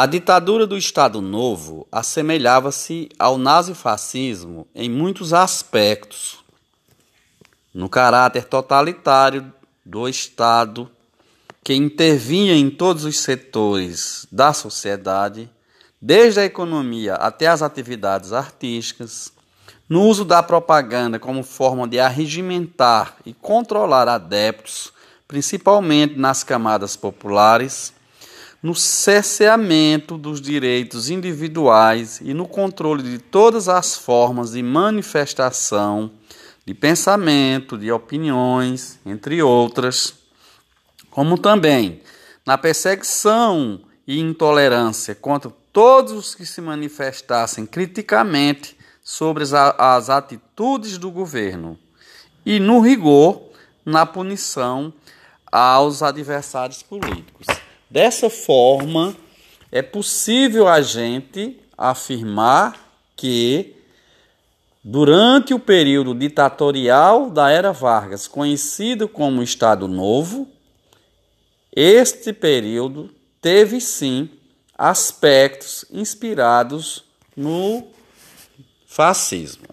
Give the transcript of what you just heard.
A ditadura do Estado Novo assemelhava-se ao nazifascismo em muitos aspectos, no caráter totalitário do Estado, que intervinha em todos os setores da sociedade, desde a economia até as atividades artísticas, no uso da propaganda como forma de arregimentar e controlar adeptos, principalmente nas camadas populares no cerceamento dos direitos individuais e no controle de todas as formas de manifestação de pensamento, de opiniões, entre outras, como também na perseguição e intolerância contra todos os que se manifestassem criticamente sobre as atitudes do governo e no rigor na punição aos adversários políticos. Dessa forma, é possível a gente afirmar que, durante o período ditatorial da Era Vargas, conhecido como Estado Novo, este período teve sim aspectos inspirados no fascismo.